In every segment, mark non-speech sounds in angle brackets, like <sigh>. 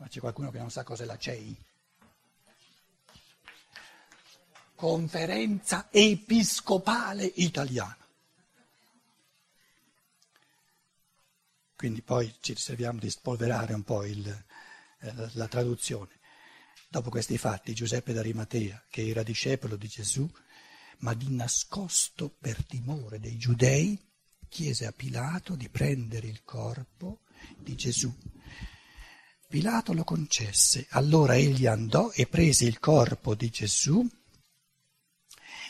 Ma c'è qualcuno che non sa cos'è la CEI? Conferenza Episcopale Italiana. Quindi poi ci riserviamo di spolverare un po' il, eh, la traduzione. Dopo questi fatti, Giuseppe d'Arimatea, che era discepolo di Gesù, ma di nascosto per timore dei giudei, chiese a Pilato di prendere il corpo di Gesù. Pilato lo concesse, allora egli andò e prese il corpo di Gesù,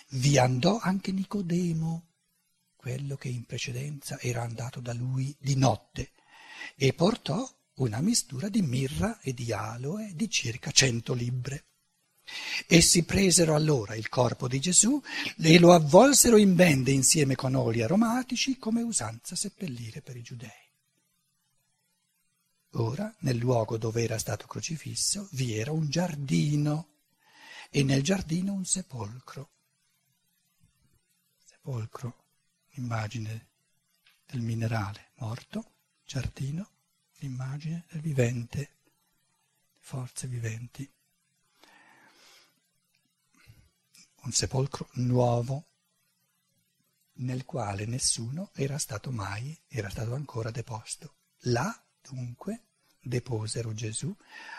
vi andò anche Nicodemo, quello che in precedenza era andato da lui di notte, e portò una mistura di mirra e di aloe di circa cento libbre. Essi presero allora il corpo di Gesù e lo avvolsero in bende insieme con oli aromatici come usanza seppellire per i giudei. Ora, nel luogo dove era stato crocifisso, vi era un giardino e nel giardino un sepolcro. Sepolcro, immagine del minerale morto, giardino, l'immagine del vivente, forze viventi. un sepolcro nuovo nel quale nessuno era stato mai, era stato ancora deposto. Là, dunque, deposero Gesù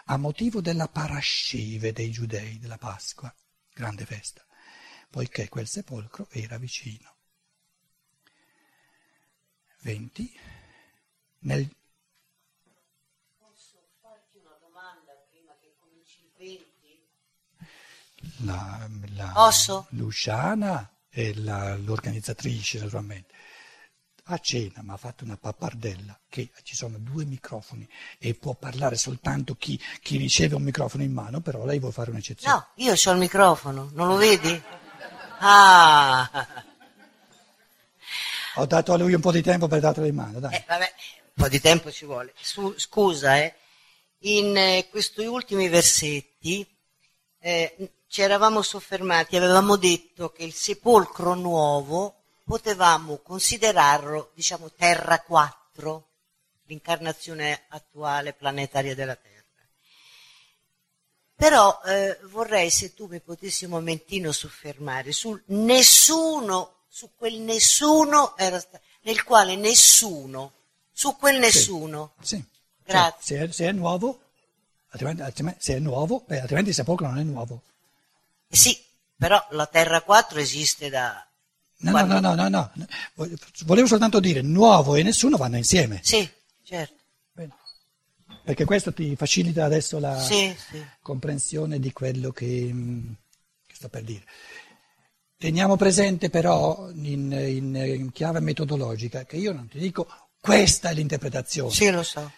a motivo della parascive dei giudei della Pasqua, grande festa, poiché quel sepolcro era vicino. 20. Nel... Posso farti una domanda prima che cominci il 20? la, la Posso? Luciana e la, l'organizzatrice naturalmente. A cena mi ha fatto una pappardella che ci sono due microfoni e può parlare soltanto chi, chi riceve un microfono in mano, però lei vuole fare un'eccezione. No, io ho il microfono, non lo vedi? Ah, Ho dato a lui un po' di tempo per dartela in mano, dai. eh, vabbè, un po' di tempo ci vuole. Su- scusa, eh, in eh, questi ultimi versetti eh, ci eravamo soffermati, avevamo detto che il sepolcro nuovo potevamo considerarlo, diciamo, terra 4, l'incarnazione attuale planetaria della Terra. Però eh, vorrei se tu mi potessi un momentino soffermare sul nessuno, su quel nessuno sta- nel quale nessuno, su quel nessuno. Sì. Grazie. Cioè, se, è, se è nuovo, altrimenti, altrimenti- se è nuovo, beh, altrimenti il sepolcro non è nuovo. Eh Sì, però la Terra 4 esiste da... No, quando- no, no, no, no. Volevo soltanto dire, nuovo e nessuno vanno insieme. Sì, certo. Bene. Perché questo ti facilita adesso la Sì, sì. comprensione di quello che, mm, che sto per dire. Teniamo presente però in, in- in chiave metodologica che io non ti dico questa è l'interpretazione, Sì, lo so.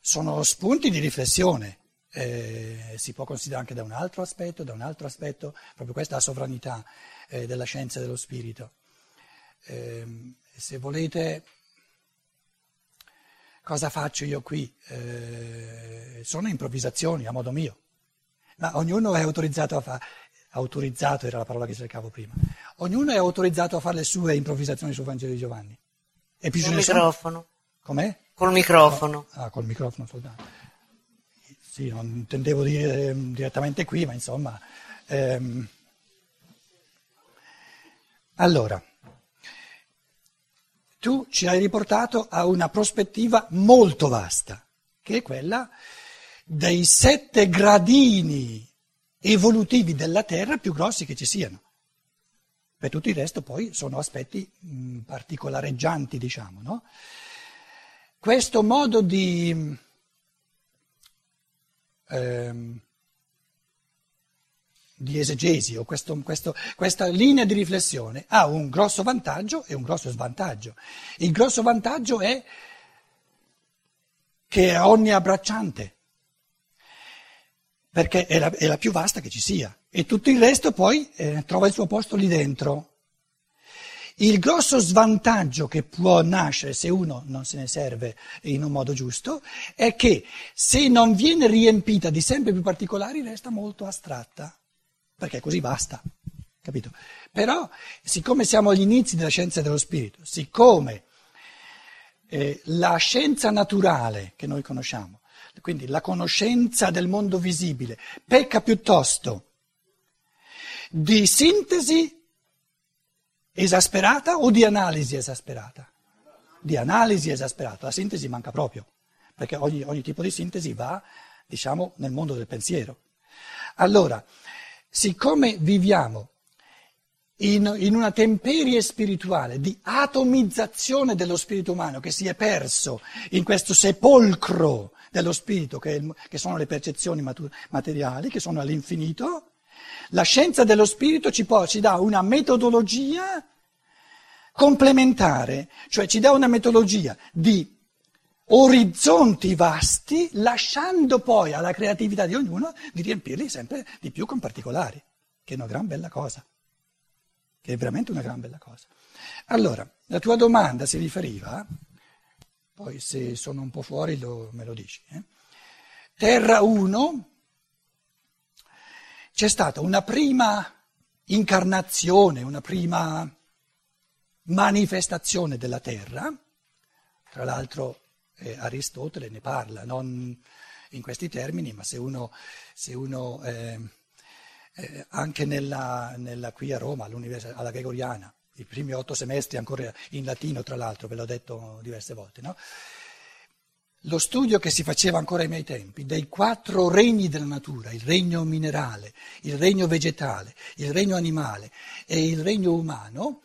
sono spunti di riflessione. Eh, si può considerare anche da un altro aspetto, da un altro aspetto, proprio questa la sovranità eh, della scienza e dello spirito. Ehm, se volete, cosa faccio io qui? Eh, sono improvvisazioni a modo mio, ma ognuno è autorizzato a fare, autorizzato era la parola che cercavo prima, ognuno è autorizzato a fare le sue improvvisazioni sul Vangelo di Giovanni. E Col ne sono- microfono. Com'è? Col microfono. Ah, col microfono soltanto. Sì, non intendevo dire ehm, direttamente qui, ma insomma. ehm. Allora, tu ci hai riportato a una prospettiva molto vasta, che è quella dei sette gradini evolutivi della Terra più grossi che ci siano. Per tutto il resto poi sono aspetti mh, particolareggianti, diciamo, no? Questo modo di, ehm, di esegesi o questo- questo- questa linea di riflessione ha un grosso vantaggio e un grosso svantaggio. Il grosso vantaggio è che è onniabbracciante, perché è la, è la più vasta che ci sia e tutto il resto poi eh, trova il suo posto lì dentro. Il grosso svantaggio che può nascere se uno non se ne serve in un modo giusto è che se non viene riempita di sempre più particolari resta molto astratta, perché così basta, capito? Però siccome siamo agli inizi della scienza dello spirito, siccome eh, la scienza naturale che noi conosciamo quindi la conoscenza del mondo visibile, pecca piuttosto di sintesi esasperata o di analisi esasperata? Di analisi esasperata, la sintesi manca proprio, perché ogni, ogni tipo di sintesi va, diciamo, nel mondo del pensiero. Allora, siccome viviamo in, in, una temperie spirituale di atomizzazione dello spirito umano che si è perso in questo sepolcro dello spirito che, che sono le percezioni materiali, che sono all'infinito, la scienza dello spirito ci, può, ci dà una metodologia complementare, cioè ci dà una metodologia di orizzonti vasti, lasciando poi alla creatività di ognuno di riempirli sempre di più con particolari, che è una gran bella cosa, che è veramente una gran bella cosa. Allora, la tua domanda si riferiva, poi se sono un po' fuori lo, me lo dici, eh? Terra 1 c'è stata una prima incarnazione, una prima manifestazione della terra, tra l'altro eh, Aristotele ne parla, non in questi termini, ma se uno, se uno eh, eh, anche nella, nella, qui a Roma, alla Gregoriana, i primi otto semestri ancora in latino, tra l'altro, ve l'ho detto diverse volte, no? lo studio che si faceva ancora ai miei tempi dei quattro regni della natura, il regno minerale, il regno vegetale, il regno animale e il regno umano,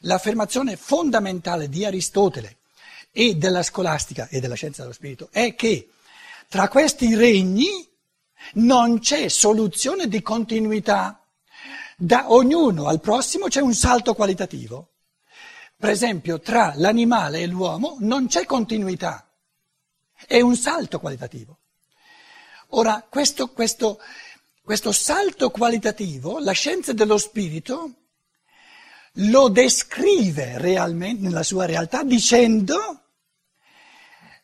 l'affermazione fondamentale di Aristotele e della scolastica e della scienza dello spirito è che tra questi regni non c'è soluzione di continuità. Da ognuno al prossimo c'è un salto qualitativo. Per esempio, tra l'animale e l'uomo non c'è continuità. È un salto qualitativo. Ora, questo, questo, questo salto qualitativo, la scienza dello spirito lo descrive realmente nella sua realtà dicendo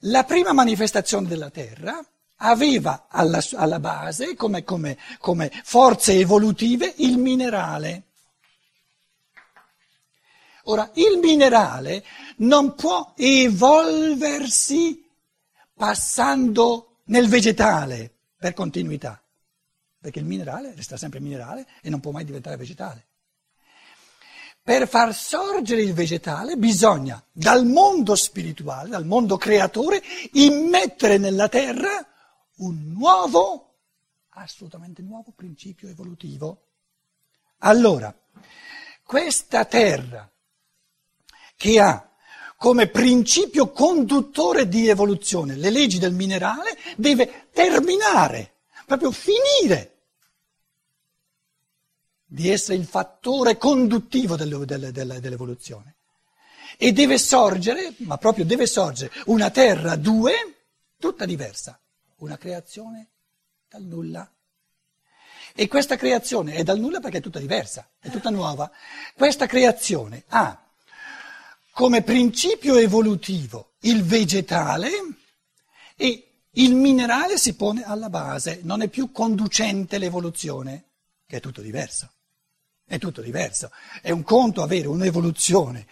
la prima manifestazione della Terra aveva alla, alla base come, come, come forze evolutive il minerale. Ora, il minerale non può evolversi passando nel vegetale per continuità, perché il minerale resta sempre minerale e non può mai diventare vegetale. Per far sorgere il vegetale bisogna dal mondo spirituale, dal mondo creatore, immettere nella terra un nuovo, assolutamente nuovo principio evolutivo. Allora, questa terra che ha come principio conduttore di evoluzione. Le leggi del minerale deve terminare, proprio finire di essere il fattore conduttivo dell'evoluzione. E deve sorgere, ma proprio deve sorgere, una terra due, tutta diversa, una creazione dal nulla. E questa creazione è dal nulla perché è tutta diversa, è tutta nuova. Questa creazione ha come principio evolutivo il vegetale e il minerale si pone alla base, non è più conducente l'evoluzione, che è tutto diverso. È tutto diverso. È un conto avere un'evoluzione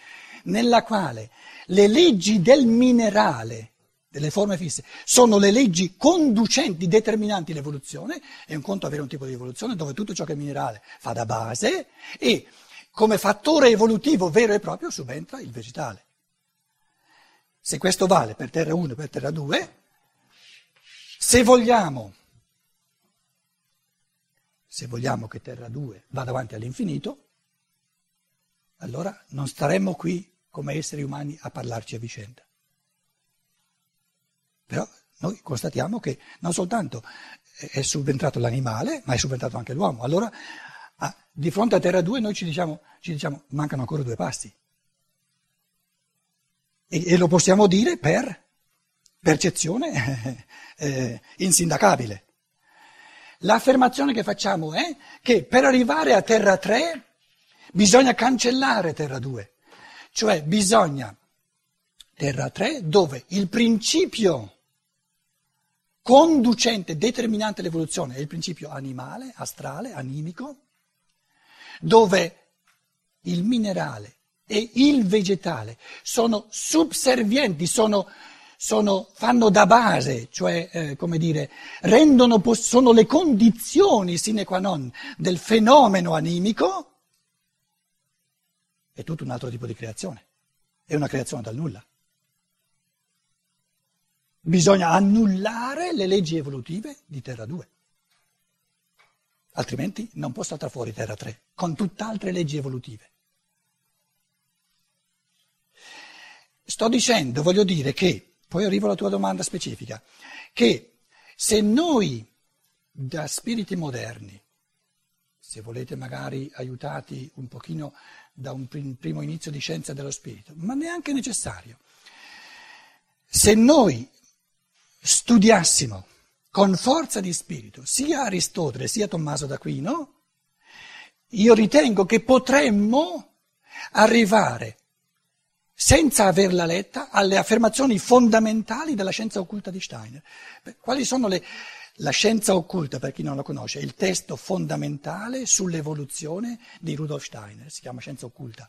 nella quale le leggi del minerale, delle forme fisse, sono le leggi conducenti, determinanti l'evoluzione, è un conto avere un tipo di evoluzione dove tutto ciò che è minerale fa da base e come fattore evolutivo vero e proprio subentra il vegetale. Se questo vale per terra 1 e per terra 2, se vogliamo, se vogliamo che terra 2 vada avanti all'infinito, allora non staremmo qui come esseri umani a parlarci a vicenda. Però noi constatiamo che non soltanto è subentrato l'animale, ma è subentrato anche l'uomo. Allora Ah, di fronte a Terra 2 noi ci diciamo, ci diciamo mancano ancora due passi. E, e lo possiamo dire per percezione <laughs> eh, insindacabile. L'affermazione che facciamo è che per arrivare a Terra 3 bisogna cancellare Terra 2, cioè bisogna Terra 3 dove il principio conducente, determinante l'evoluzione è il principio animale, astrale, animico, dove il minerale e il vegetale sono subservienti, sono, sono, fanno da base, cioè, eh, come dire, rendono, sono le condizioni sine qua non del fenomeno animico, è tutto un altro tipo di creazione. È una creazione dal nulla. Bisogna annullare le leggi evolutive di Terra 2. Altrimenti non può saltare fuori Terra 3, con tutt'altre leggi evolutive. Sto dicendo, voglio dire che, poi arrivo alla tua domanda specifica, che se noi da spiriti moderni, se volete magari aiutati un pochino da un primo inizio di scienza dello spirito, ma neanche necessario, se noi studiassimo con forza di spirito sia Aristotele sia Tommaso d'Aquino, io ritengo che potremmo arrivare, senza averla letta, alle affermazioni fondamentali della scienza occulta di Steiner. Quali sono le... La scienza occulta, per chi non la conosce, è il testo fondamentale sull'evoluzione di Rudolf Steiner, si chiama scienza occulta,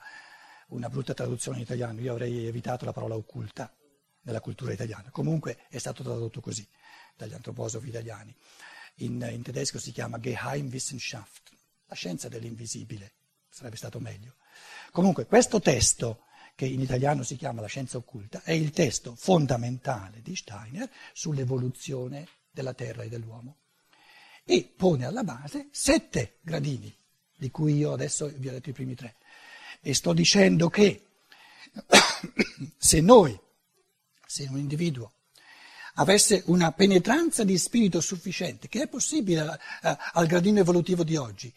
una brutta traduzione in italiano, io avrei evitato la parola occulta nella cultura italiana, comunque è stato tradotto così dagli antroposofi italiani. In, in tedesco si chiama Geheimwissenschaft, la scienza dell'invisibile, sarebbe stato meglio. Comunque questo testo, che in italiano si chiama la scienza occulta, è il testo fondamentale di Steiner sull'evoluzione della Terra e dell'uomo e pone alla base sette gradini, di cui io adesso vi ho detto i primi tre. E sto dicendo che <coughs> se noi, se un individuo avesse una penetranza di spirito sufficiente, che è possibile eh, al gradino evolutivo di oggi,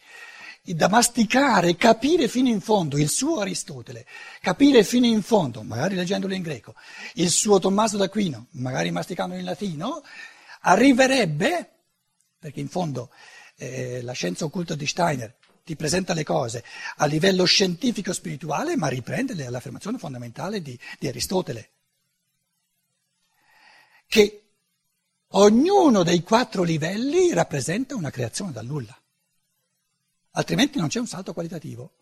da masticare, capire fino in fondo il suo Aristotele, capire fino in fondo, magari leggendolo in greco, il suo Tommaso d'Aquino, magari masticandolo in latino, arriverebbe, perché in fondo eh, la scienza occulta di Steiner ti presenta le cose a livello scientifico-spirituale, ma riprende l'affermazione fondamentale di, di Aristotele. Che ognuno dei quattro livelli rappresenta una creazione dal nulla, altrimenti non c'è un salto qualitativo.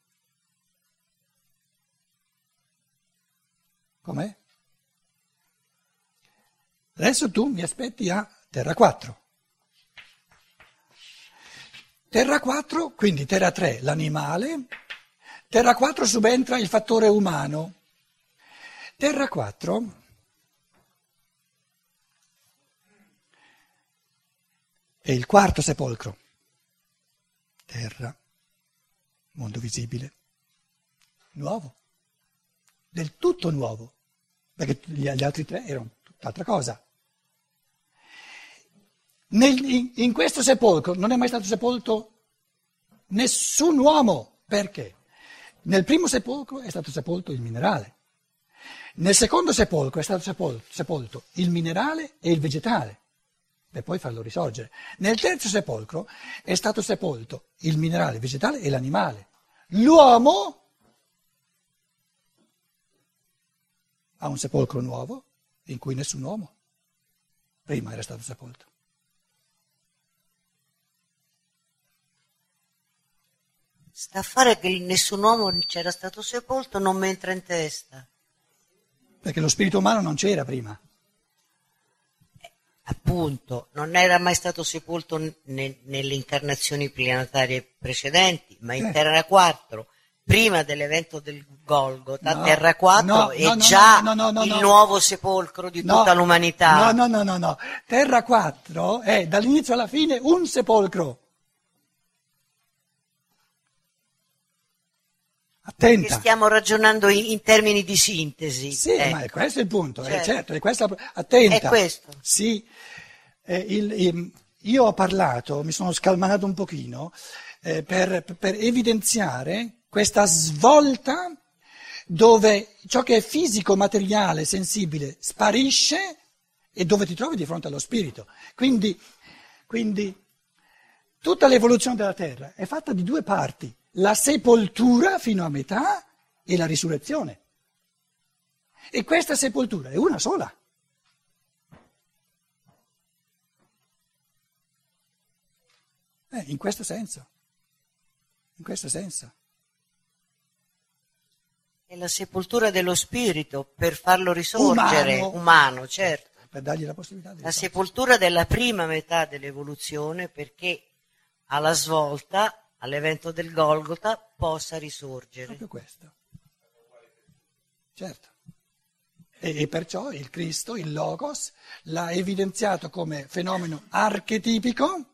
Com'è? Adesso tu mi aspetti a Terra 4. Terra 4, quindi Terra 3 l'animale, Terra 4 subentra il fattore umano. Terra 4 è il quarto sepolcro. Terra, mondo visibile, nuovo, del tutto nuovo, perché gli altri tre erano tutt'altra cosa. Nel, in, in questo sepolcro non è mai stato sepolto nessun uomo, perché? Nel primo sepolcro è stato sepolto il minerale, nel secondo sepolcro è stato sepolto, sepolto il minerale e il vegetale per poi farlo risorgere. Nel terzo sepolcro è stato sepolto il minerale vegetale e l'animale. L'uomo ha un sepolcro nuovo in cui nessun uomo prima era stato sepolto. Sta a fare che nessun uomo c'era stato sepolto non mi entra in testa. Perché lo spirito umano non c'era prima appunto non era mai stato sepolto ne, nelle incarnazioni planetarie precedenti, ma in Terra 4, prima dell'evento del Golgotha, no, Terra 4 no, è no, già il nuovo sepolcro di tutta l'umanità. No, no, no, no, no. Terra 4 è dall'inizio alla fine un sepolcro. Attenta. Perché stiamo ragionando in, in, termini di sintesi. Sì, ecco. ma questo è il punto, certo. Eh, certo, è questo, attenta. È questo. Sì, eh, il, il, io ho parlato, mi sono scalmanato un pochino, eh, per, per evidenziare questa svolta dove ciò che è fisico, materiale, sensibile sparisce e dove ti trovi di fronte allo spirito. Quindi, quindi tutta l'evoluzione della Terra è fatta di due parti la sepoltura fino a metà e la risurrezione. E questa sepoltura è una sola. Eh, in questo senso. In questo senso. È la sepoltura dello spirito per farlo risorgere, Umano. umano, certo. per dargli la possibilità di La risorgere. sepoltura della prima metà dell'evoluzione perché alla svolta, all'evento del Golgota, possa risorgere. Proprio questo. Certo. E, e perciò il Cristo, il Logos, l'ha evidenziato come fenomeno archetipico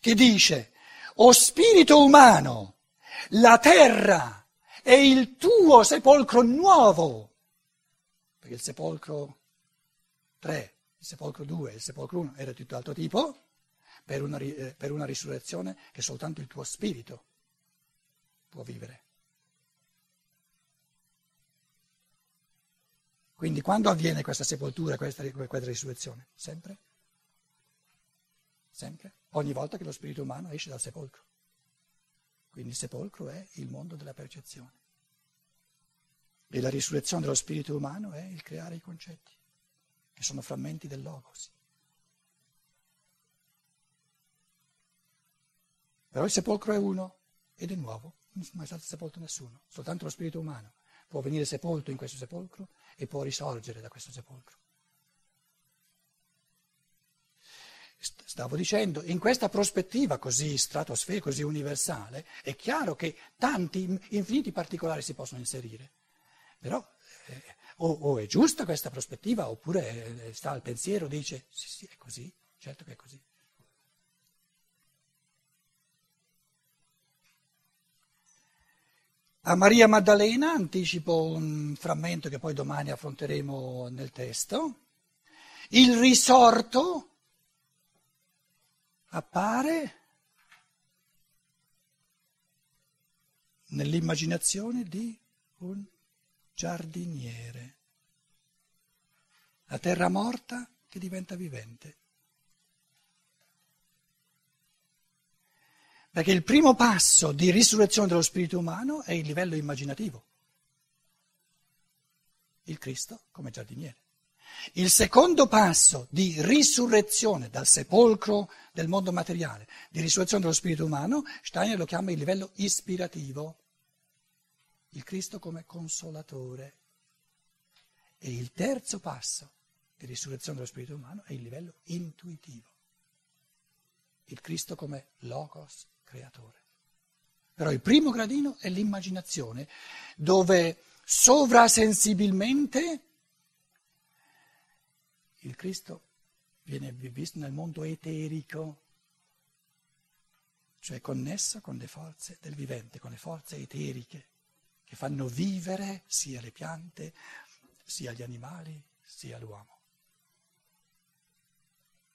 che dice, o spirito umano, la terra è il tuo sepolcro nuovo, perché il sepolcro 3, il sepolcro 2, il sepolcro 1 era di tutt'altro tipo, per una, eh, per una risurrezione che soltanto il tuo spirito può vivere. Quindi quando avviene questa sepoltura, questa, questa risurrezione? Sempre? Sempre? Ogni volta che lo spirito umano esce dal sepolcro. Quindi il sepolcro è il mondo della percezione. E la risurrezione dello spirito umano è il creare i concetti, che sono frammenti del logos. Però il sepolcro è uno ed è nuovo, non è mai stato sepolto nessuno, soltanto lo spirito umano può venire sepolto in questo sepolcro e può risorgere da questo sepolcro. St- Stavo dicendo, in questa prospettiva così stratosferica, così universale, è chiaro che tanti infiniti particolari si possono inserire. Però eh, o, o è giusta questa prospettiva oppure eh, sta al pensiero, dice sì sì è così, certo che è così. A Maria Maddalena anticipo un frammento che poi domani affronteremo nel testo. Il risorto appare nell'immaginazione di un giardiniere. La terra morta che diventa vivente. Perché il primo passo di risurrezione dello spirito umano è il livello immaginativo. Il Cristo come giardiniere. Il secondo passo di risurrezione dal sepolcro del mondo materiale, di risurrezione dello spirito umano, Steiner lo chiama il livello ispirativo. Il Cristo come consolatore. E il terzo passo di risurrezione dello spirito umano è il livello intuitivo. Il Cristo come logos creatore. Però il primo gradino è l'immaginazione, dove sovrasensibilmente il Cristo viene visto nel mondo eterico, cioè connesso con le forze del vivente, con le forze eteriche che fanno vivere sia le piante, sia gli animali, sia l'uomo.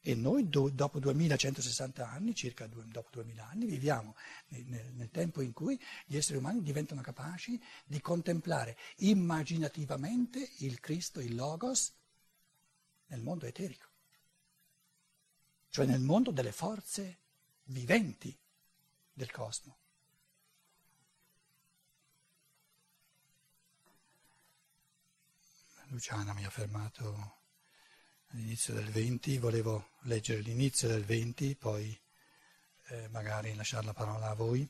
E noi do, dopo 2160 anni, circa due, dopo 2000 anni, viviamo nel, nel, tempo in cui gli esseri umani diventano capaci di contemplare immaginativamente il Cristo, il Logos, nel mondo eterico, cioè nel mondo delle forze viventi del cosmo. Luciana mi ha fermato all'inizio del 20, volevo leggere l'inizio del 20, poi eh, magari lasciare la parola a voi.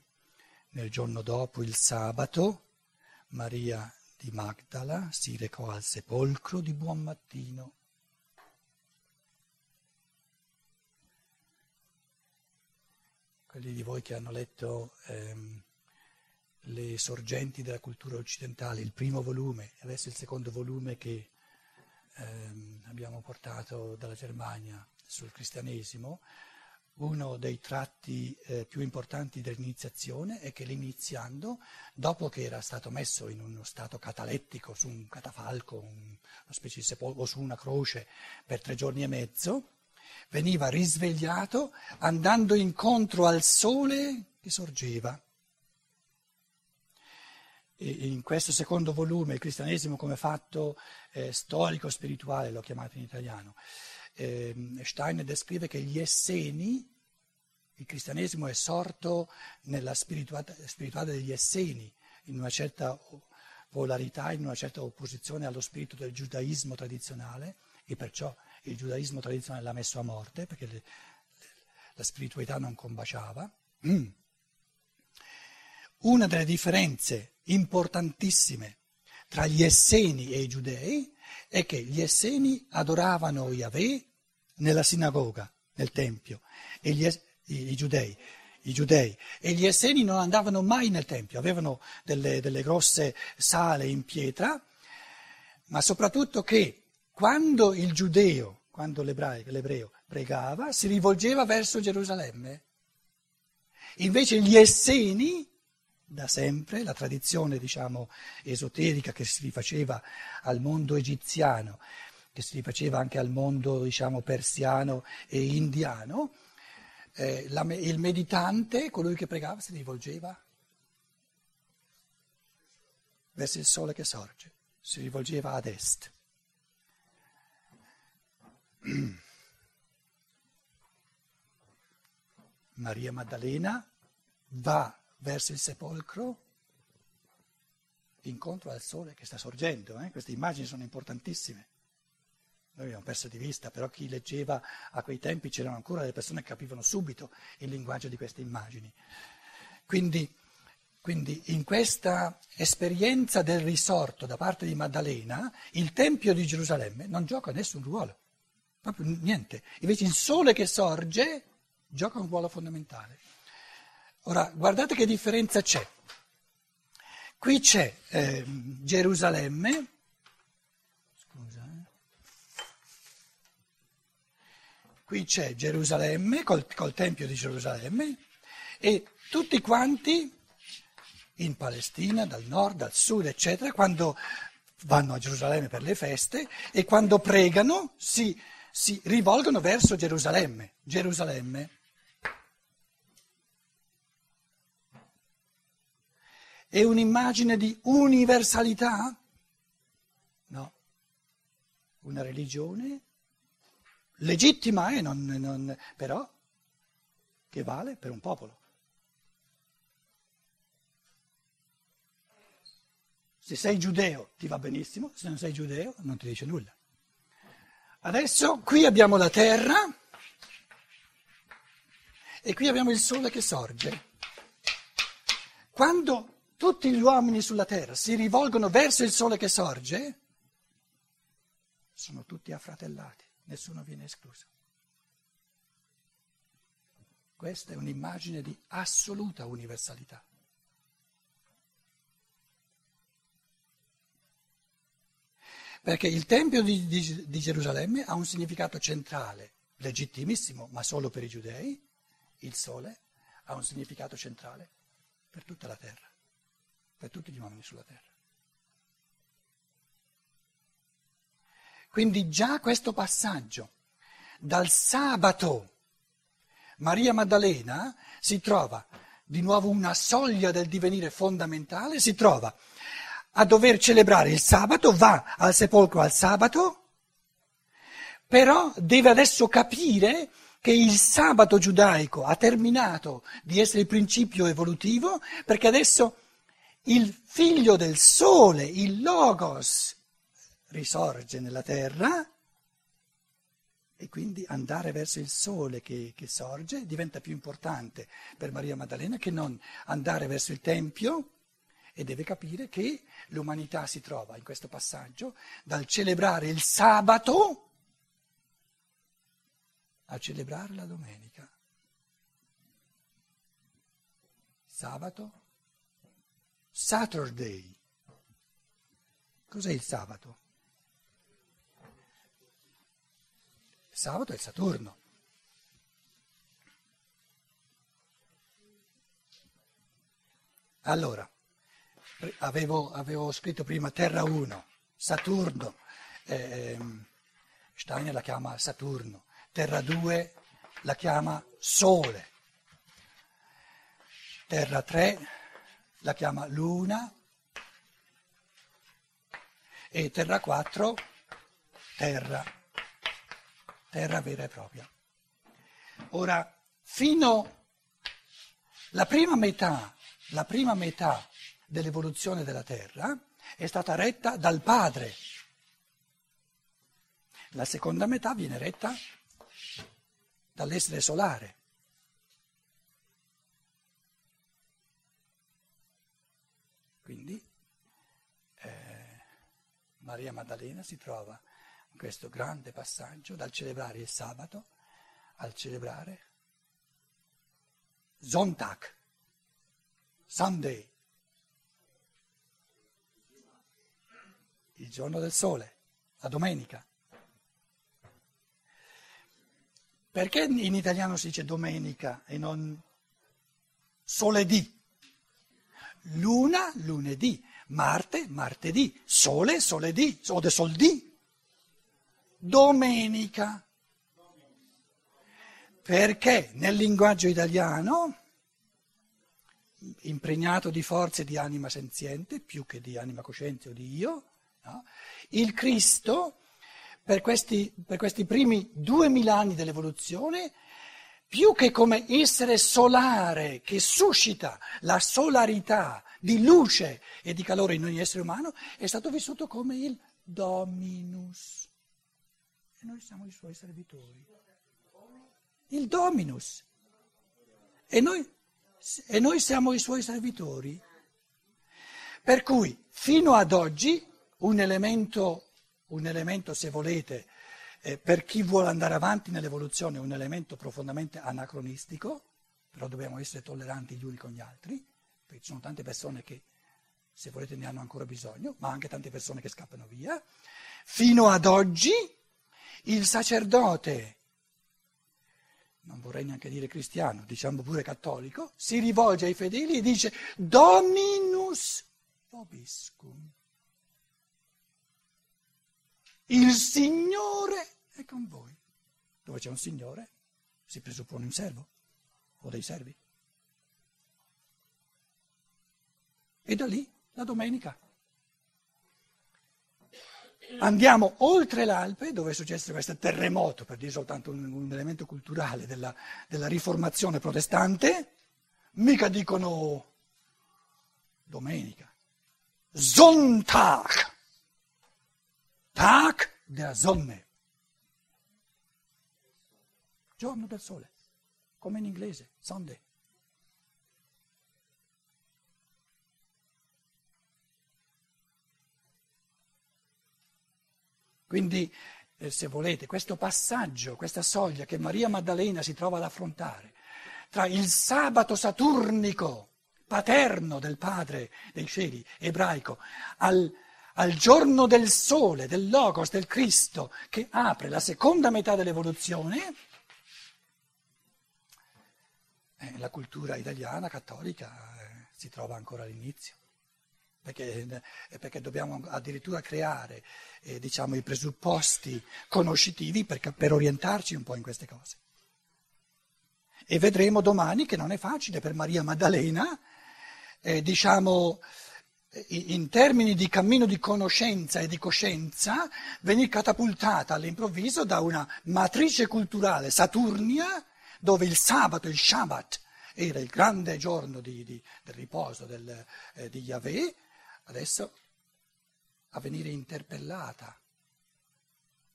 Nel giorno dopo, il sabato, Maria di Magdala si recò al sepolcro di buon mattino. Quelli di voi che hanno letto ehm, le sorgenti della cultura occidentale, il primo volume, adesso il secondo volume che ehm, abbiamo portato dalla Germania sul cristianesimo, uno dei tratti eh, più importanti dell'iniziazione è che l'iniziando, dopo che era stato messo in uno stato catalettico su un catafalco, un, una specie di sepolcro, o su una croce per tre giorni e mezzo, veniva risvegliato andando incontro al sole che sorgeva. In questo secondo volume, il cristianesimo come fatto eh, storico-spirituale, l'ho chiamato in italiano, eh, Steiner descrive che gli Esseni, il cristianesimo è sorto nella spirituale degli Esseni, in una certa polarità, in una certa opposizione allo spirito del giudaismo tradizionale, e perciò il giudaismo tradizionale l'ha messo a morte, perché le, la spiritualità non combaciava. Mm. Una delle differenze importantissime tra gli Esseni e i Giudei è che gli Esseni adoravano Yahweh nella sinagoga, nel Tempio, e gli, i, i, giudei, i, giudei, e gli Esseni non andavano mai nel Tempio, avevano delle, delle grosse sale in pietra, ma soprattutto che quando il giudeo, quando l'ebreo pregava, si rivolgeva verso Gerusalemme. Invece gli Esseni da sempre, la tradizione diciamo esoterica che si rifaceva al mondo egiziano, che si rifaceva anche al mondo diciamo persiano e indiano, eh, la, il meditante, colui che pregava, si rivolgeva verso il sole che sorge, si rivolgeva ad est. <clears throat> Maria Maddalena va verso il sepolcro incontro al sole che sta sorgendo. Eh? Queste immagini sono importantissime. Noi abbiamo perso di vista, però chi leggeva a quei tempi c'erano ancora delle persone che capivano subito il linguaggio di queste immagini. Quindi, quindi in questa esperienza del risorto da parte di Maddalena, il Tempio di Gerusalemme non gioca nessun ruolo, proprio niente. Invece il sole che sorge gioca un ruolo fondamentale. Ora, guardate che differenza c'è. Qui c'è eh, Gerusalemme, scusa, eh. qui c'è Gerusalemme col, col Tempio di Gerusalemme e tutti quanti in Palestina, dal nord, dal sud, eccetera, quando vanno a Gerusalemme per le feste e quando pregano si, si rivolgono verso Gerusalemme. Gerusalemme È un'immagine di universalità? No. Una religione legittima, eh, non, non, però che vale per un popolo. Se sei giudeo ti va benissimo, se non sei giudeo non ti dice nulla. Adesso qui abbiamo la terra e qui abbiamo il sole che sorge. Quando tutti gli uomini sulla terra si rivolgono verso il sole che sorge, sono tutti affratellati, nessuno viene escluso. Questa è un'immagine di assoluta universalità. Perché il Tempio di, di, di, Gerusalemme ha un significato centrale, legittimissimo, ma solo per i giudei. Il sole ha un significato centrale per tutta la terra per tutti gli uomini sulla terra. Quindi già questo passaggio dal sabato Maria Maddalena si trova di nuovo una soglia del divenire fondamentale, si trova a dover celebrare il sabato, va al sepolcro al sabato, però deve adesso capire che il sabato giudaico ha terminato di essere il principio evolutivo, perché adesso il figlio del sole, il Logos, risorge nella terra e quindi andare verso il sole che, che, sorge diventa più importante per Maria Maddalena che non andare verso il Tempio e deve capire che l'umanità si trova in questo passaggio dal celebrare il sabato a celebrare la domenica. Sabato Saturday. Cos'è il sabato? Il sabato è Saturno. Allora, avevo, avevo scritto prima Terra 1, Saturno, eh, Steiner la chiama Saturno, Terra 2 la chiama Sole, Terra 3 la chiama Luna e Terra 4 Terra, Terra vera e propria. Ora, fino alla prima metà, la prima metà dell'evoluzione della Terra è stata retta dal Padre. La seconda metà viene retta dall'essere solare. Quindi eh, Maria Maddalena si trova in questo grande passaggio dal celebrare il sabato al celebrare Sonntag, Sunday, il giorno del sole, la domenica. Perché in italiano si dice domenica e non soledì? Luna, lunedì, Marte, martedì, sole, soledì, o de soldì, domenica. Perché nel linguaggio italiano, impregnato di forze di anima senziente, più che di anima cosciente o di io, no? il Cristo, per questi, per questi primi duemila anni dell'evoluzione, più che come essere solare che suscita la solarità di luce e di calore in ogni essere umano, è stato vissuto come il Dominus. E noi siamo i suoi servitori. Il Dominus. E noi, e noi siamo i suoi servitori. Per cui, fino ad oggi, un elemento, un elemento se volete, eh, per chi vuole andare avanti nell'evoluzione, un elemento profondamente anacronistico, però dobbiamo essere tolleranti gli uni con gli altri perché ci sono tante persone che, se volete, ne hanno ancora bisogno, ma anche tante persone che scappano via. Fino ad oggi il sacerdote, non vorrei neanche dire cristiano, diciamo pure cattolico, si rivolge ai fedeli e dice Dominus vobiscum. Il Signore è con voi. Dove c'è un Signore si presuppone un servo o dei servi. E da lì la domenica. Andiamo oltre l'Alpe, dove è successo questo terremoto, per dire soltanto un, un elemento culturale della, della riformazione protestante, mica dicono domenica. Sonntag. Tag der Sonne. Giorno del sole, come in inglese, Sunday. Quindi, eh, se volete, questo passaggio, questa soglia che Maria Maddalena si trova ad affrontare tra il sabato saturnico, paterno del Padre dei cieli, ebraico, al, al giorno del sole, del Logos, del Cristo, che apre la seconda metà dell'evoluzione, eh, la cultura italiana cattolica eh, si trova ancora all'inizio perché, eh, perché dobbiamo addirittura creare eh, diciamo, i presupposti conoscitivi per, per orientarci un po' in queste cose. E vedremo domani che non è facile per Maria Maddalena, eh, diciamo, eh, in termini di cammino di conoscenza e di coscienza, venire catapultata all'improvviso da una matrice culturale saturnia, dove il sabato, il Shabbat, era il grande giorno di, di, del riposo del, eh, di Yahweh, adesso a venire interpellata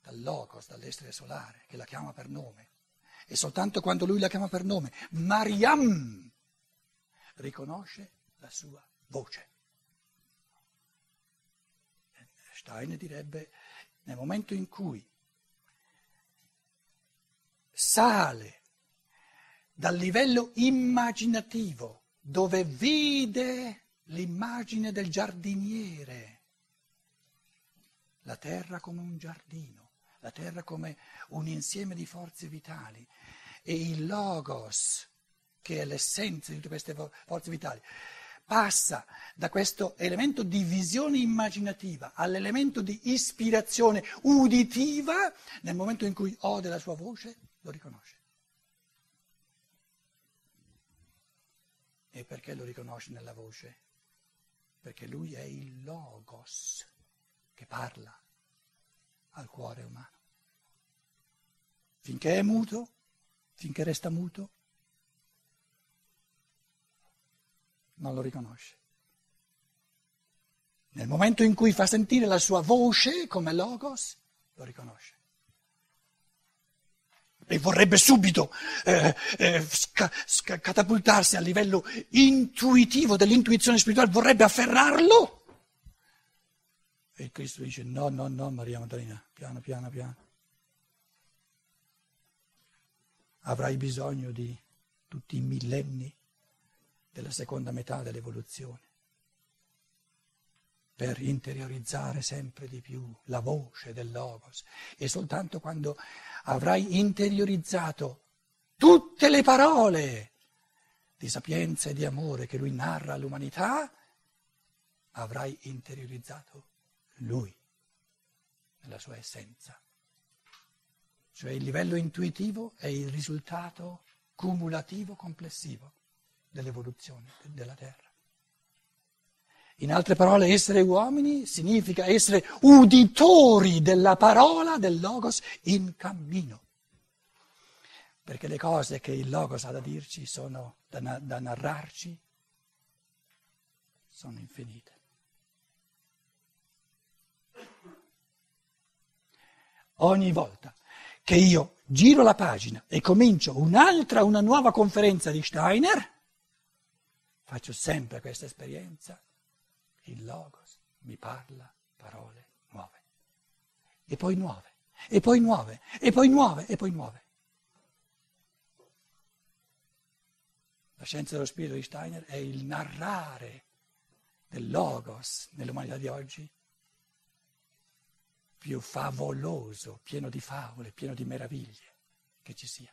dal Logos, dall'essere solare, che la chiama per nome. E soltanto quando lui la chiama per nome, Mariam, riconosce la sua voce. Stein direbbe, nel momento in cui sale dal livello immaginativo, dove vide l'immagine del giardiniere, la terra come un giardino, la terra come un insieme di forze vitali e il logos, che è l'essenza di tutte queste forze vitali, passa da questo elemento di visione immaginativa all'elemento di ispirazione uditiva, nel momento in cui ode la sua voce, lo riconosce. E perché lo riconosce nella voce? perché lui è il logos che parla al cuore umano. Finché è muto, finché resta muto, non lo riconosce. Nel momento in cui fa sentire la sua voce come logos, lo riconosce e vorrebbe subito eh, eh, sca, sca, catapultarsi a livello intuitivo dell'intuizione spirituale, vorrebbe afferrarlo. E Cristo dice no, no, no, Maria Maddalena, piano, piano, piano. Avrai bisogno di tutti i millenni della seconda metà dell'evoluzione per interiorizzare sempre di più la voce del Logos. E soltanto quando avrai interiorizzato tutte le parole di sapienza e di amore che lui narra all'umanità, avrai interiorizzato lui nella sua essenza. Cioè il livello intuitivo è il risultato cumulativo complessivo dell'evoluzione della Terra. In altre parole, essere uomini significa essere uditori della parola del Logos in cammino. Perché le cose che il Logos ha da dirci sono da, da narrarci, sono infinite. Ogni volta che io giro la pagina e comincio un'altra, una nuova conferenza di Steiner, faccio sempre questa esperienza, il Logos mi parla parole nuove, e poi nuove, e poi nuove, e poi nuove, e poi nuove. La scienza dello spirito di Steiner è il narrare del Logos nell'umanità di oggi più favoloso, pieno di favole, pieno di meraviglie che ci sia.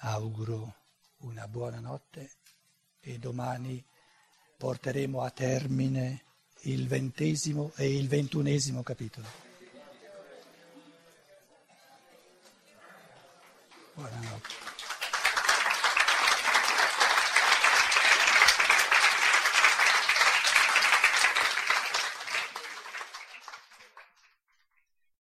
Auguro una buona notte e domani porteremo a termine il ventesimo e il ventunesimo capitolo. Buonanotte.